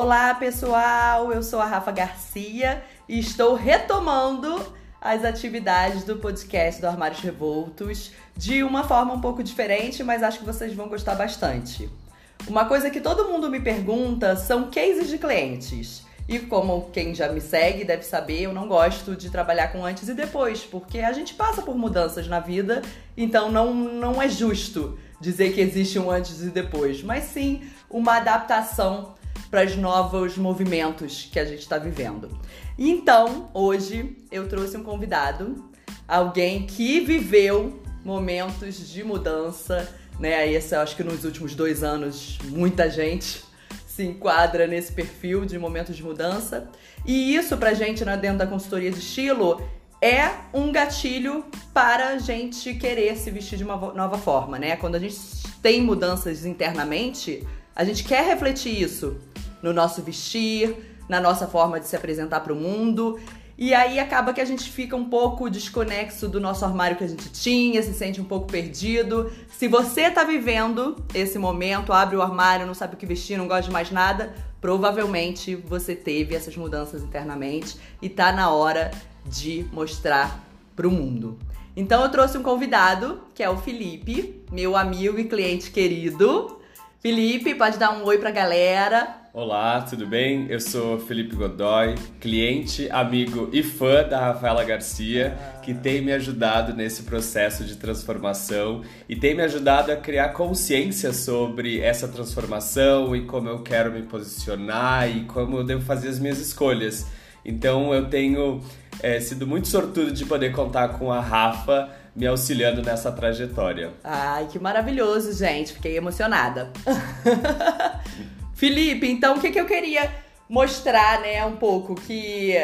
Olá, pessoal! Eu sou a Rafa Garcia e estou retomando as atividades do podcast do Armários Revoltos de uma forma um pouco diferente, mas acho que vocês vão gostar bastante. Uma coisa que todo mundo me pergunta são cases de clientes. E como quem já me segue deve saber, eu não gosto de trabalhar com antes e depois, porque a gente passa por mudanças na vida, então não, não é justo dizer que existe um antes e depois, mas sim uma adaptação para os novos movimentos que a gente está vivendo. Então, hoje eu trouxe um convidado, alguém que viveu momentos de mudança, né? Esse, acho que nos últimos dois anos muita gente se enquadra nesse perfil de momentos de mudança. E isso pra gente, né, dentro da consultoria de estilo, é um gatilho para a gente querer se vestir de uma nova forma, né? Quando a gente tem mudanças internamente, a gente quer refletir isso no nosso vestir, na nossa forma de se apresentar para o mundo. E aí acaba que a gente fica um pouco desconexo do nosso armário que a gente tinha, se sente um pouco perdido. Se você tá vivendo esse momento, abre o armário, não sabe o que vestir, não gosta de mais nada, provavelmente você teve essas mudanças internamente e tá na hora de mostrar pro mundo. Então eu trouxe um convidado, que é o Felipe, meu amigo e cliente querido. Felipe, pode dar um oi pra galera. Olá, tudo bem? Eu sou Felipe Godoy, cliente, amigo e fã da Rafaela Garcia, que tem me ajudado nesse processo de transformação e tem me ajudado a criar consciência sobre essa transformação e como eu quero me posicionar e como eu devo fazer as minhas escolhas. Então eu tenho é, sido muito sortudo de poder contar com a Rafa me auxiliando nessa trajetória. Ai, que maravilhoso, gente. Fiquei emocionada. Felipe, então o que, que eu queria mostrar, né, um pouco que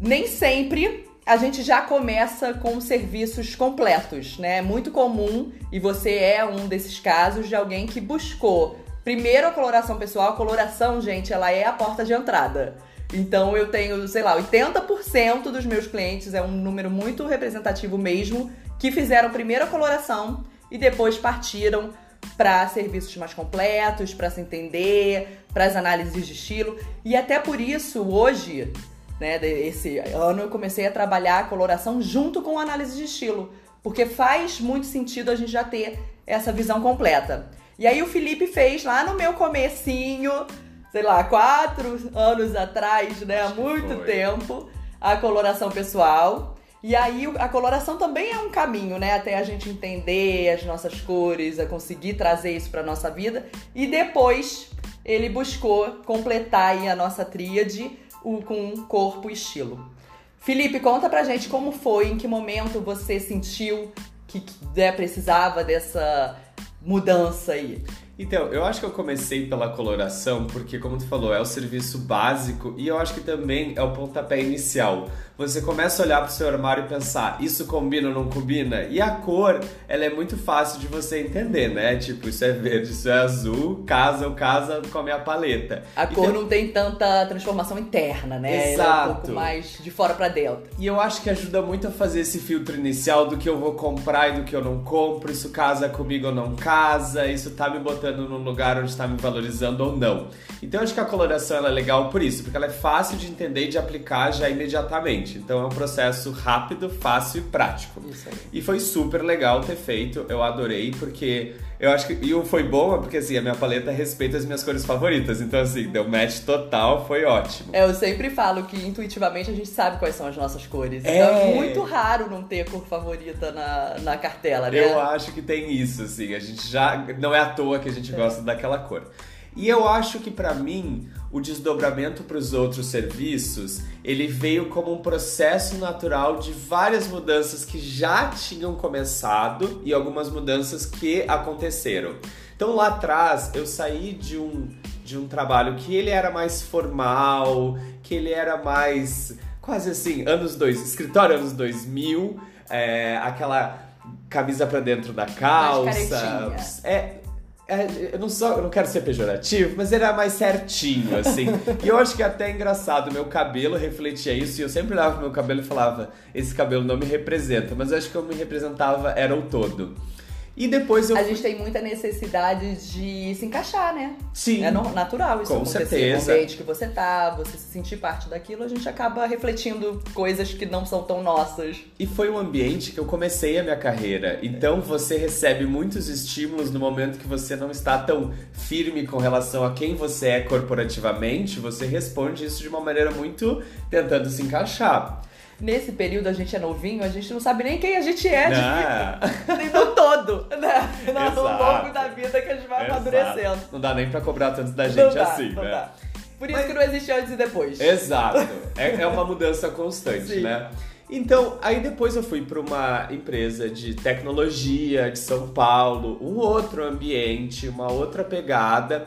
nem sempre a gente já começa com serviços completos, né? É muito comum e você é um desses casos de alguém que buscou primeiro a coloração pessoal. A coloração, gente, ela é a porta de entrada. Então eu tenho, sei lá, 80% dos meus clientes, é um número muito representativo mesmo, que fizeram primeiro a coloração e depois partiram para serviços mais completos, para se entender, para as análises de estilo. E até por isso, hoje, né, esse ano, eu comecei a trabalhar a coloração junto com a análise de estilo, porque faz muito sentido a gente já ter essa visão completa. E aí o Felipe fez lá no meu comecinho, sei lá, quatro anos atrás, né, há muito tempo, a coloração pessoal. E aí a coloração também é um caminho, né? Até a gente entender as nossas cores, a conseguir trazer isso para nossa vida. E depois ele buscou completar aí a nossa tríade com corpo e estilo. Felipe, conta pra gente como foi, em que momento você sentiu que, que né, precisava dessa mudança aí. Então, eu acho que eu comecei pela coloração porque, como tu falou, é o serviço básico e eu acho que também é o pontapé inicial. Você começa a olhar para o seu armário e pensar, isso combina ou não combina? E a cor, ela é muito fácil de você entender, né? Tipo, isso é verde, isso é azul, casa ou casa com a minha paleta. A então, cor não tem tanta transformação interna, né? Exato. Ela é um pouco mais de fora para dentro. E eu acho que ajuda muito a fazer esse filtro inicial do que eu vou comprar e do que eu não compro, isso casa comigo ou não casa, isso tá me botando colocando num lugar onde está me valorizando ou não. Então eu acho que a coloração é legal por isso, porque ela é fácil de entender e de aplicar já imediatamente. Então é um processo rápido, fácil e prático. E foi super legal ter feito, eu adorei, porque eu acho que. E foi bom, porque assim, a minha paleta respeita as minhas cores favoritas. Então, assim, deu match total, foi ótimo. É, eu sempre falo que intuitivamente a gente sabe quais são as nossas cores. É, então é muito raro não ter cor favorita na, na cartela, né? Eu acho que tem isso, assim. A gente já. Não é à toa que a gente é. gosta daquela cor. E eu acho que para mim o desdobramento para os outros serviços ele veio como um processo natural de várias mudanças que já tinham começado e algumas mudanças que aconteceram. Então lá atrás eu saí de um de um trabalho que ele era mais formal, que ele era mais quase assim anos dois, escritório anos 2000, é, aquela camisa para dentro da calça, é, eu não, sou, eu não quero ser pejorativo, mas ele era mais certinho, assim. e eu acho que é até engraçado, meu cabelo refletia isso, e eu sempre olhava pro meu cabelo e falava, esse cabelo não me representa, mas eu acho que eu me representava era o todo. E depois eu A gente tem muita necessidade de se encaixar, né? Sim. É natural isso Com acontecer. certeza. No ambiente que você tá, você se sentir parte daquilo, a gente acaba refletindo coisas que não são tão nossas. E foi um ambiente que eu comecei a minha carreira. Então você recebe muitos estímulos no momento que você não está tão firme com relação a quem você é corporativamente, você responde isso de uma maneira muito tentando se encaixar. Nesse período a gente é novinho, a gente não sabe nem quem a gente é de Todo, né? No longo da vida que a gente vai amadurecendo. exato. Não dá nem pra cobrar tanto da gente dá, assim, né? dá. Por isso Mas- que não existe antes e depois. Exato. É, é uma mudança constante, Sim. né? Então, aí depois eu fui para uma empresa de tecnologia de São Paulo, um outro ambiente, uma outra pegada,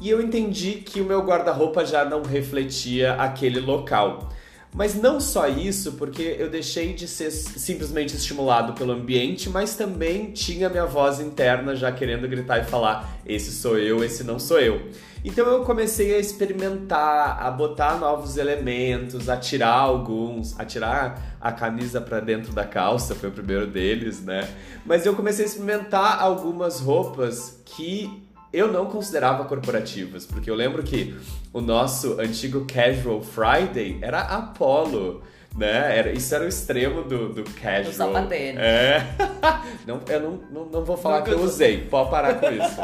e eu entendi que o meu guarda-roupa já não refletia aquele local. Mas não só isso, porque eu deixei de ser simplesmente estimulado pelo ambiente, mas também tinha minha voz interna já querendo gritar e falar: esse sou eu, esse não sou eu. Então eu comecei a experimentar, a botar novos elementos, a tirar alguns, a tirar a camisa para dentro da calça, foi o primeiro deles, né? Mas eu comecei a experimentar algumas roupas que eu não considerava corporativas, porque eu lembro que o nosso antigo Casual Friday era Apollo. Né? Era, isso era o extremo do, do casual. Do sapatênis. É. não, eu não, não, não vou falar Não que eu que eu- usei, pode parar com isso.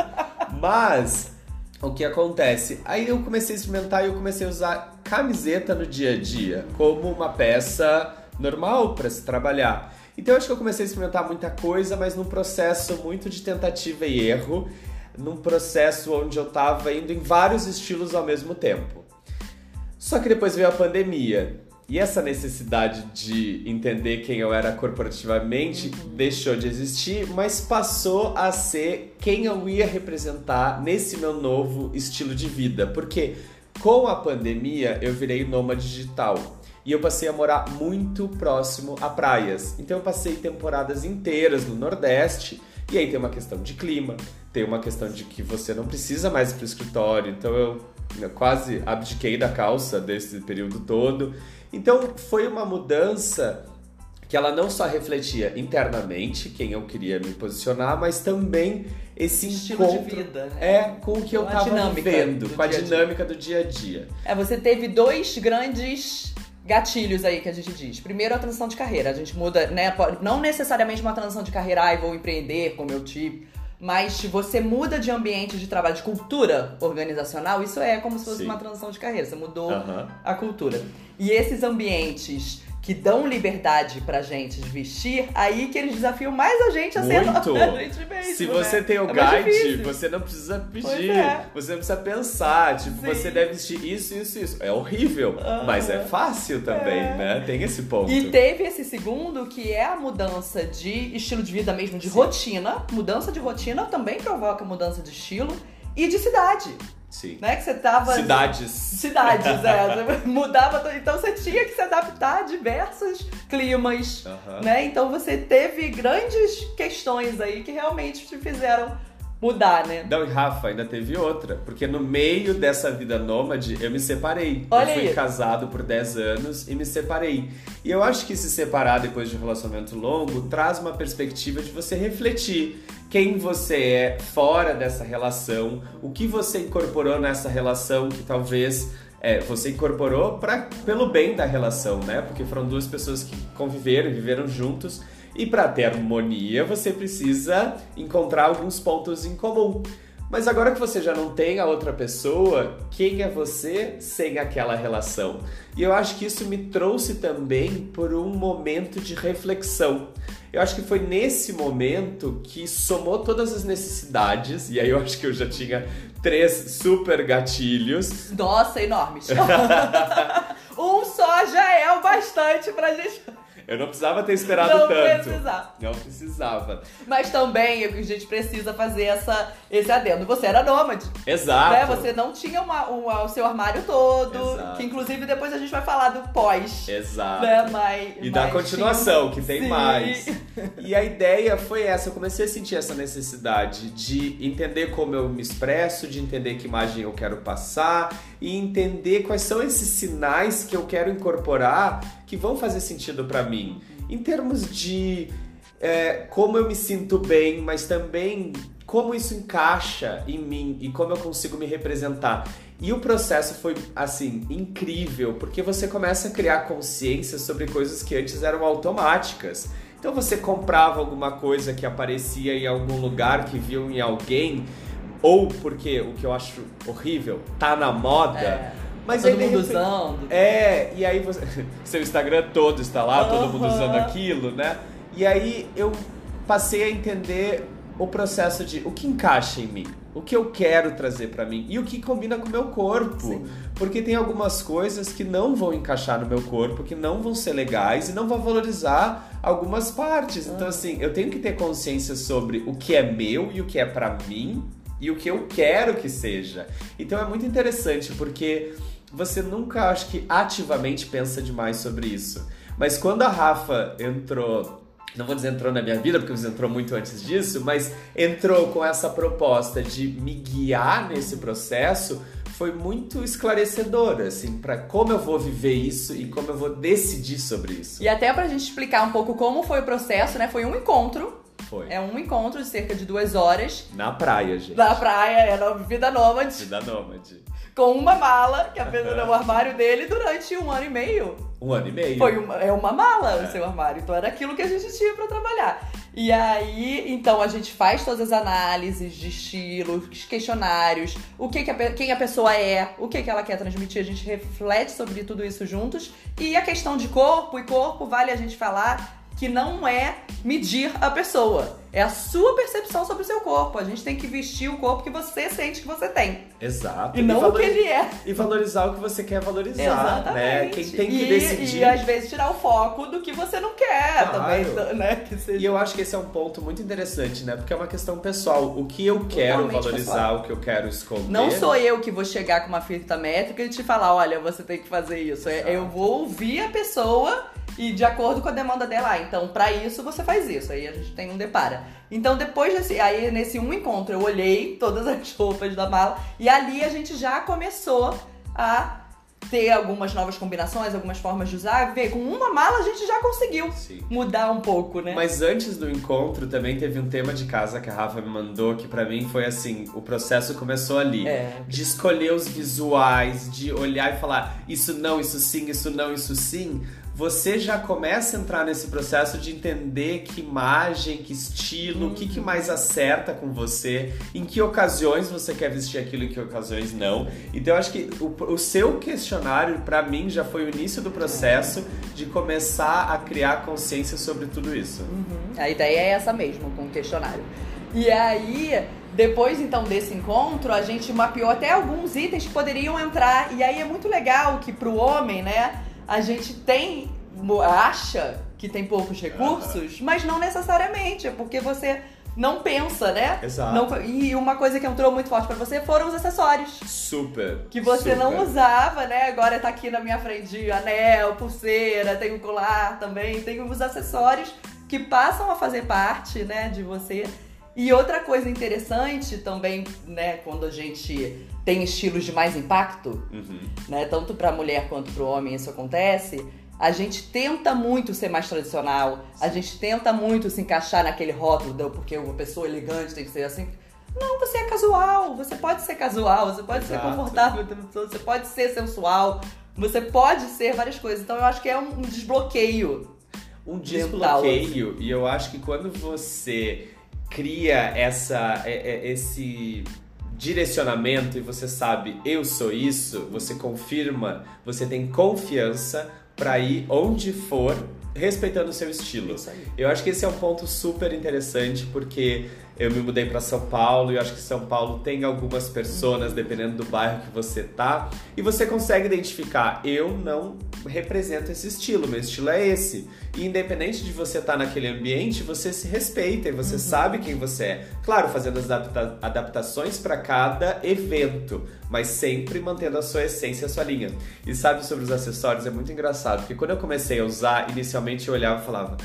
Mas o que acontece? Aí eu comecei a experimentar e eu comecei a usar camiseta no dia a dia como uma peça normal para se trabalhar. Então eu acho que eu comecei a experimentar muita coisa, mas num processo muito de tentativa e erro, num processo onde eu tava indo em vários estilos ao mesmo tempo. Só que depois veio a pandemia. E essa necessidade de entender quem eu era corporativamente deixou de existir, mas passou a ser quem eu ia representar nesse meu novo estilo de vida. Porque com a pandemia eu virei nômade digital. E eu passei a morar muito próximo a praias. Então eu passei temporadas inteiras no Nordeste. E aí tem uma questão de clima, tem uma questão de que você não precisa mais ir pro escritório. Então eu eu quase abdiquei da calça desse período todo. Então foi uma mudança que ela não só refletia internamente quem eu queria me posicionar, mas também esse Estilo de encontro vida, né? é com o que eu Com a tava dinâmica vivendo, do com a dia a dia. dinâmica do dia a dia. É, você teve dois grandes gatilhos aí que a gente diz. Primeiro, a transição de carreira. A gente muda, né? Não necessariamente uma transição de carreira, ai, vou empreender como eu tive. Mas se você muda de ambiente de trabalho, de cultura organizacional, isso é como se fosse Sim. uma transição de carreira. Você mudou a cultura. E esses ambientes que dão liberdade pra gente de vestir, aí que eles desafiam mais a gente a ser Muito. a gente mesmo, Se né? você tem o É guide, você não precisa pedir, é. você não precisa pensar, tipo, Sim. você deve vestir isso, isso, isso. É horrível, mas é fácil também, É. né? Tem esse ponto. E teve esse segundo, que é a mudança de estilo de vida mesmo, de Sim. rotina. Mudança de rotina também provoca mudança de estilo. E de cidade, Sim. né? Que você tava... Cidades. Cidades, é. Mudava, então você tinha que se adaptar a diversos climas, né? Então você teve grandes questões aí que realmente te fizeram mudar, né? Não, e Rafa, ainda teve outra, porque no meio dessa vida nômade eu me separei. Olha eu fui aí. casado por 10 anos e me separei. E eu acho que se separar depois de um relacionamento longo traz uma perspectiva de você refletir quem você é fora dessa relação, o que você incorporou nessa relação que talvez é, você incorporou pra, pelo bem da relação, né? Porque foram duas pessoas que conviveram, viveram juntos. E para ter harmonia, você precisa encontrar alguns pontos em comum. Mas agora que você já não tem a outra pessoa, quem é você sem aquela relação? E eu acho que isso me trouxe também por um momento de reflexão. Eu acho que foi nesse momento que somou todas as necessidades, e aí eu acho que eu já tinha três super gatilhos. Nossa, enormes. um só já é o bastante pra gente Eu não precisava ter esperado não tanto. precisar. Não precisava. Mas também a gente precisa fazer essa, esse adendo. Você era nômade. Exato. Né? Você não tinha uma- uma- o seu armário todo. Exato. Que inclusive depois a gente vai falar do pós. Exato. Né? Mas, E da mas continuação, tinha- que tem Sim. mais. E a ideia foi essa, eu comecei a sentir essa necessidade de entender como eu me expresso, de entender que imagem eu quero passar e entender quais são esses sinais que eu quero incorporar que vão fazer sentido pra mim. Em termos de é, como eu me sinto bem, mas também como isso encaixa em mim e como eu consigo me representar. E o processo foi, assim, incrível, porque você começa a criar consciência sobre coisas que antes eram automáticas. Então você comprava alguma coisa que aparecia em algum lugar, que viu em alguém, ou porque o que eu acho horrível, tá na moda. É. Mas todo aí, mundo repente- usando. É, e aí você. Seu Instagram todo está lá, todo mundo usando aquilo, né? E aí eu passei a entender o processo de o que encaixa em mim, o que eu quero trazer pra mim e o que combina com o meu corpo. Sim. Porque tem algumas coisas que não vão encaixar no meu corpo, que não vão ser legais e não vão valorizar algumas partes. Então, assim, eu tenho que ter consciência sobre o que é meu e o que é pra mim e o que eu quero que seja. Então é muito interessante porque você nunca acho que ativamente pensa demais sobre isso. Mas quando a Rafa entrou, não vou dizer entrou na minha vida, porque você entrou muito antes disso, mas entrou com essa proposta de me guiar nesse processo, foi muito esclarecedor, assim, para como eu vou viver isso e como eu vou decidir sobre isso. E até pra gente explicar um pouco como foi o processo, né? Foi um encontro. Foi. É um encontro de cerca de duas horas Na praia, gente. na praia, é na Vida Nômade, Vida nômade. com uma mala que apenas no armário dele durante um ano e meio. Um ano e meio. Foi uma, é uma mala É. o seu armário, então era aquilo que a gente tinha pra trabalhar. E aí, então a gente faz todas as análises de estilo, os questionários, o que, que a, quem a pessoa é, o que, que ela quer transmitir, a gente reflete sobre tudo isso juntos. E a questão de corpo e corpo, vale a gente falar que não é medir a pessoa, é a sua percepção sobre o seu corpo. A gente tem que vestir o corpo que você sente que você tem. Exato. E não o que ele é. E valorizar o que você quer valorizar, Exatamente. né? Quem tem que e, decidir. E às vezes tirar o foco do que você não quer Claro. também, né? Que seja... E eu acho que esse é um ponto muito interessante, né? Porque é uma questão pessoal. O que eu quero Totalmente valorizar, pessoal. o que eu quero esconder. Não sou eu que vou chegar com uma fita métrica e te falar, olha, você tem que fazer isso. É- Exato. Eu vou ouvir a pessoa e de acordo com a demanda dela, ah, então pra isso você faz isso. Aí a gente tem um depara. Então depois desse, aí nesse um encontro eu olhei todas as roupas da mala e ali a gente já começou a ter algumas novas combinações, algumas formas de usar. Ver, com uma mala a gente já conseguiu Sim. mudar um pouco, né? Mas antes do encontro também teve um tema de casa que a Rafa me mandou que pra mim foi assim, o processo começou ali. É. De escolher os visuais, de olhar e falar isso não, isso sim, isso não, isso sim. Você já começa a entrar nesse processo de entender que imagem, que estilo, o que, que mais acerta com você, em que ocasiões você quer vestir aquilo e em que ocasiões não. Então eu acho que o, o seu questionário, pra mim, já foi o início do processo de começar a criar consciência sobre tudo isso. Uhum. A ideia é essa mesmo, com o questionário. E aí, depois então desse encontro, a gente mapeou até alguns itens que poderiam entrar. E aí é muito legal que pro homem, né, a gente tem, acha que tem poucos recursos, mas não necessariamente, é porque você não pensa, né? Exato. Não- e uma coisa que entrou muito forte pra você foram os acessórios. Super. Que você super. não usava, né? Agora tá aqui na minha frente anel, pulseira, tem o colar também, tem os acessórios que passam a fazer parte, né, de você. E outra coisa interessante também, né, quando a gente tem estilos de mais impacto, Uhum. né, tanto pra mulher quanto pro homem isso acontece, a gente tenta muito ser mais tradicional, a gente tenta muito se encaixar naquele rótulo, do, porque uma pessoa elegante tem que ser assim. Não, você é casual, você pode ser casual, você pode ser Exato. confortável, você pode ser sensual, você pode ser várias coisas. Então eu acho que é um desbloqueio. um mental, desbloqueio e eu acho que quando você cria essa é- é- esse direcionamento e você sabe eu sou isso, você confirma, você tem confiança pra ir onde for, respeitando o seu estilo. Eu acho que esse é um ponto super interessante porque eu me mudei para São Paulo e eu acho que São Paulo tem algumas personas dependendo do bairro que você tá e você consegue identificar eu não represento esse estilo, meu estilo é esse. E independente de você estar naquele ambiente, você se respeita e você sabe quem você é. Claro, fazendo as adapta- adaptações para cada evento, mas sempre mantendo a sua essência, a sua linha. E sabe sobre os acessórios é muito engraçado, porque quando eu comecei a usar, inicialmente eu olhava e falava: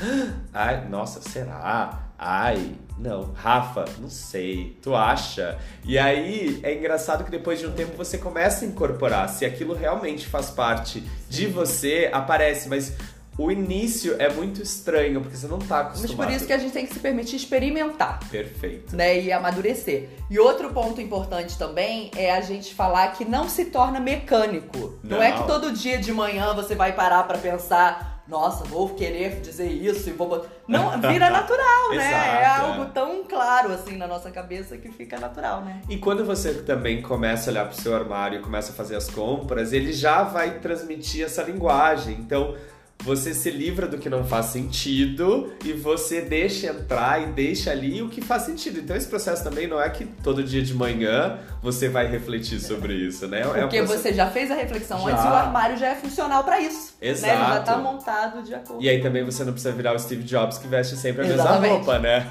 "Ai, nossa, será? Ai, não, Rafa, não sei, tu acha? E aí é engraçado que depois de um tempo você começa a incorporar. Se aquilo realmente faz parte de você, aparece, mas o início é muito estranho, porque você não tá acostumado. Mas por isso que a gente tem que se permitir experimentar. Perfeito. Né, e amadurecer. E outro ponto importante também é a gente falar que não se torna mecânico. Não, não é que todo dia de manhã você vai parar para pensar, nossa, vou querer dizer isso e vou. Não, vira natural, né? é algo tão claro assim na nossa cabeça que fica natural, né? E quando você também começa a olhar pro seu armário e começa a fazer as compras, ele já vai transmitir essa linguagem. Então você se livra do que não faz sentido e você deixa entrar e deixa ali o que faz sentido. Então esse processo também não é que todo dia de manhã você vai refletir sobre isso, né? É Porque um você já fez a reflexão já. antes e o armário já é funcional para isso. Exato. Né? Já tá montado de acordo. E aí também você não precisa virar o Steve Jobs que veste sempre a Exatamente. mesma roupa, né?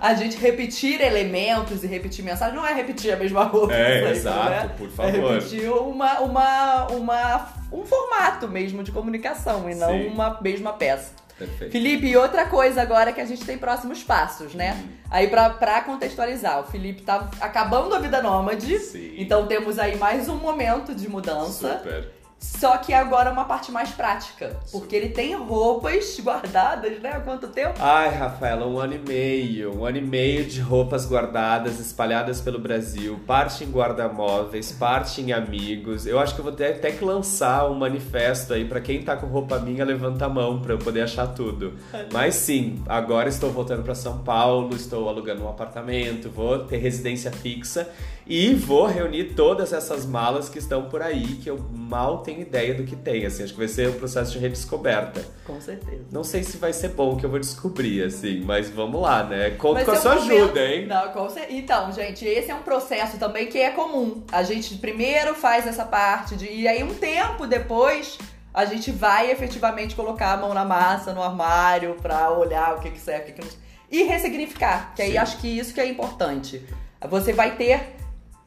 a gente repetir elementos e repetir mensagens não é repetir a mesma roupa. É, sempre, exato, né? por favor. É repetir uma, uma, uma, um formato mesmo de comunicação e não Sim. uma mesma peça. Perfeito. Felipe, e outra coisa agora que a gente tem próximos passos, né? Uhum. Aí pra, pra contextualizar, o Felipe tá acabando a vida nômade, Sim. então temos aí mais um momento de mudança. Super. Só que agora é uma parte mais prática. Porque ele tem roupas guardadas, né? Há quanto tempo? Ai, Rafaela, um ano e meio. Um ano e meio de roupas guardadas, espalhadas pelo Brasil. Parte em guarda-móveis, parte em amigos. Eu acho que eu vou ter até que lançar um manifesto aí para quem tá com roupa minha, levanta a mão para eu poder achar tudo. Mas sim, agora estou voltando para São Paulo, estou alugando um apartamento, vou ter residência fixa. E vou reunir todas essas malas que estão por aí, que eu mal tenho ideia do que tem, assim. Acho que vai ser um processo de redescoberta. Com certeza. Não sei se vai ser bom que eu vou descobrir, assim, mas vamos lá, né? Conto com a sua momento... ajuda, hein? Não, com certeza. Então, gente, esse é um processo também que é comum. A gente primeiro faz essa parte de... E aí, um tempo depois a gente vai efetivamente colocar a mão na massa, no armário, pra olhar o que que serve, o que que não... E ressignificar, que aí Sim. acho que isso que é importante. Você vai ter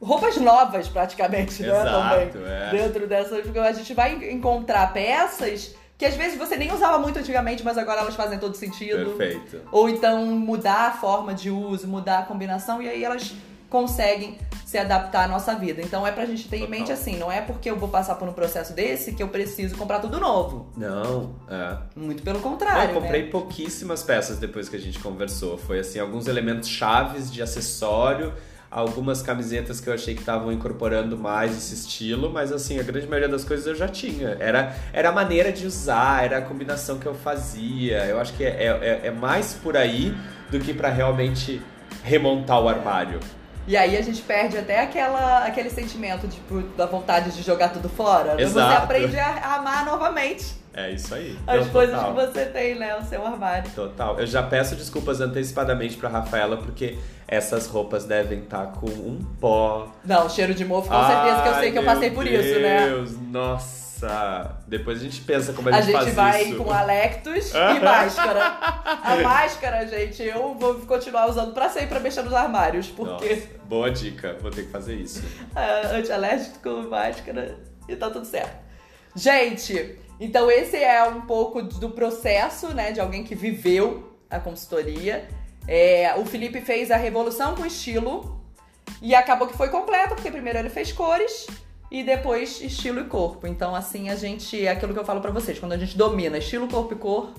roupas novas, praticamente, né? Exato, Também. É. Dentro dessas. A gente vai encontrar peças que às vezes você nem usava muito antigamente, mas agora elas fazem todo sentido. Perfeito. Ou então mudar a forma de uso, mudar a combinação, e aí elas conseguem se adaptar à nossa vida. Então é pra gente ter Total. em mente assim, não é porque eu vou passar por um processo desse que eu preciso comprar tudo novo. Não, é. Muito pelo contrário. Eu comprei né? pouquíssimas peças depois que a gente conversou. Foi assim, alguns elementos chaves de acessório algumas camisetas que eu achei que estavam incorporando mais esse estilo, mas assim, a grande maioria das coisas eu já tinha. Era, era a maneira de usar, era a combinação que eu fazia. Eu acho que é, é, é mais por aí do que para realmente remontar o armário. E aí a gente perde até aquela, aquele sentimento tipo, da vontade de jogar tudo fora. Exato. Você aprende a amar novamente. É isso aí. As então, coisas total. que você tem, né? O seu armário. Total. Eu já peço desculpas antecipadamente pra Rafaela, porque essas roupas devem estar tá com um pó. Não, cheiro de mofo, com certeza que eu sei que eu passei por Deus, isso, né? Deus, nossa. Depois a gente pensa como a gente, faz isso. A gente vai com Alectus e máscara. A máscara, gente, eu vou continuar usando pra sempre pra mexer nos armários, porque... Nossa, boa dica, vou ter que fazer isso. É, anti-alérgico, máscara e tá tudo certo. Gente, então esse é um pouco do processo, né, de alguém que viveu a consultoria. É, o Felipe fez a revolução com estilo e acabou que foi completa, porque primeiro ele fez cores e depois estilo e corpo. Então, assim, a gente. É aquilo que eu falo para vocês, quando a gente domina estilo, corpo e cor,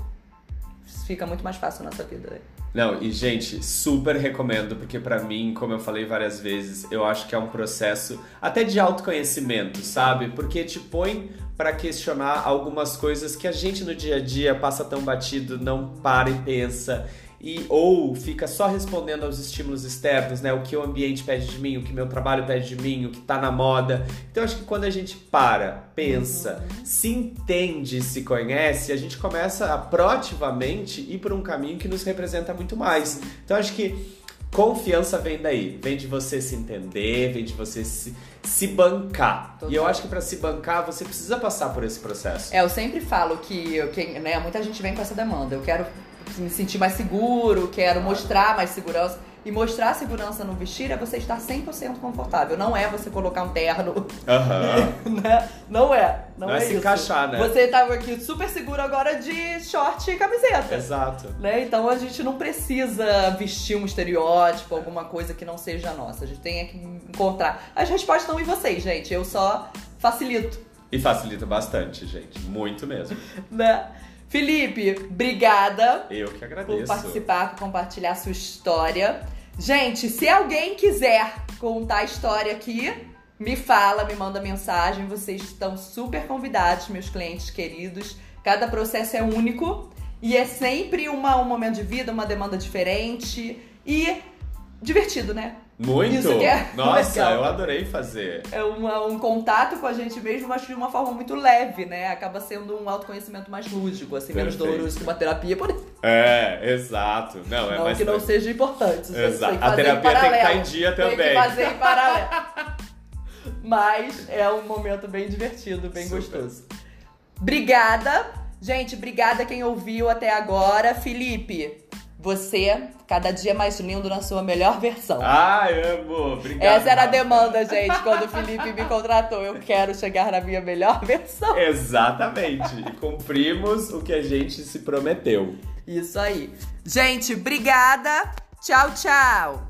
fica muito mais fácil na nossa vida. Não, e gente, super recomendo, porque para mim, como eu falei várias vezes, eu acho que é um processo até de autoconhecimento, sabe? Porque te põe para questionar algumas coisas que a gente no dia a dia passa tão batido, não para e pensa e ou fica só respondendo aos estímulos externos, né? O que o ambiente pede de mim, o que meu trabalho pede de mim, o que tá na moda. Então acho que quando a gente para, pensa, uhum. se entende, se conhece, a gente começa a proativamente ir por um caminho que nos representa muito mais. Então acho que confiança vem daí, vem de você se entender, vem de você se se bancar. Total. E eu acho que para se bancar, você precisa passar por esse processo. É, eu sempre falo que, que né, muita gente vem com essa demanda. Eu quero me sentir mais seguro, quero mostrar mais segurança. E mostrar segurança no vestir é você estar 100% confortável. Não é você colocar um terno. Uhum. né? Não é. Não, não é, é se isso. encaixar, né? Você tá aqui super seguro agora de short e camiseta. Exato. Né? Então a gente não precisa vestir um estereótipo, alguma coisa que não seja nossa. A gente tem que encontrar. As respostas estão em vocês, gente. Eu só facilito E facilita bastante, gente. Muito mesmo. Né? Felipe, obrigada. Eu que agradeço. Por participar, por compartilhar sua história. Gente, se alguém quiser contar a história aqui, me fala, me manda mensagem. Vocês estão super convidados, meus clientes queridos. Cada processo é único e é sempre uma, um momento de vida, uma demanda diferente e divertido, né? Muito! É Nossa, legal. eu adorei fazer. É uma- um contato com a gente mesmo, mas de uma forma muito leve, né? Acaba sendo um autoconhecimento mais lúdico, assim, menos Perfeito. doloroso que uma terapia, por exemplo. É, exato. Não, é não mais que não seja importante. Exato. tem A terapia tem que estar em dia Tem também. que fazer em paralelo. Mas é um momento bem divertido, bem Super. gostoso. Obrigada. Gente, obrigada quem ouviu até agora. Felipe, você, cada dia mais lindo na sua melhor versão. Ai, amo! Obrigado. Essa era a demanda, gente, quando o Felipe me contratou. Eu quero chegar na minha melhor versão. Exatamente. E cumprimos o que a gente se prometeu. Isso aí. Gente, obrigada. Tchau, tchau.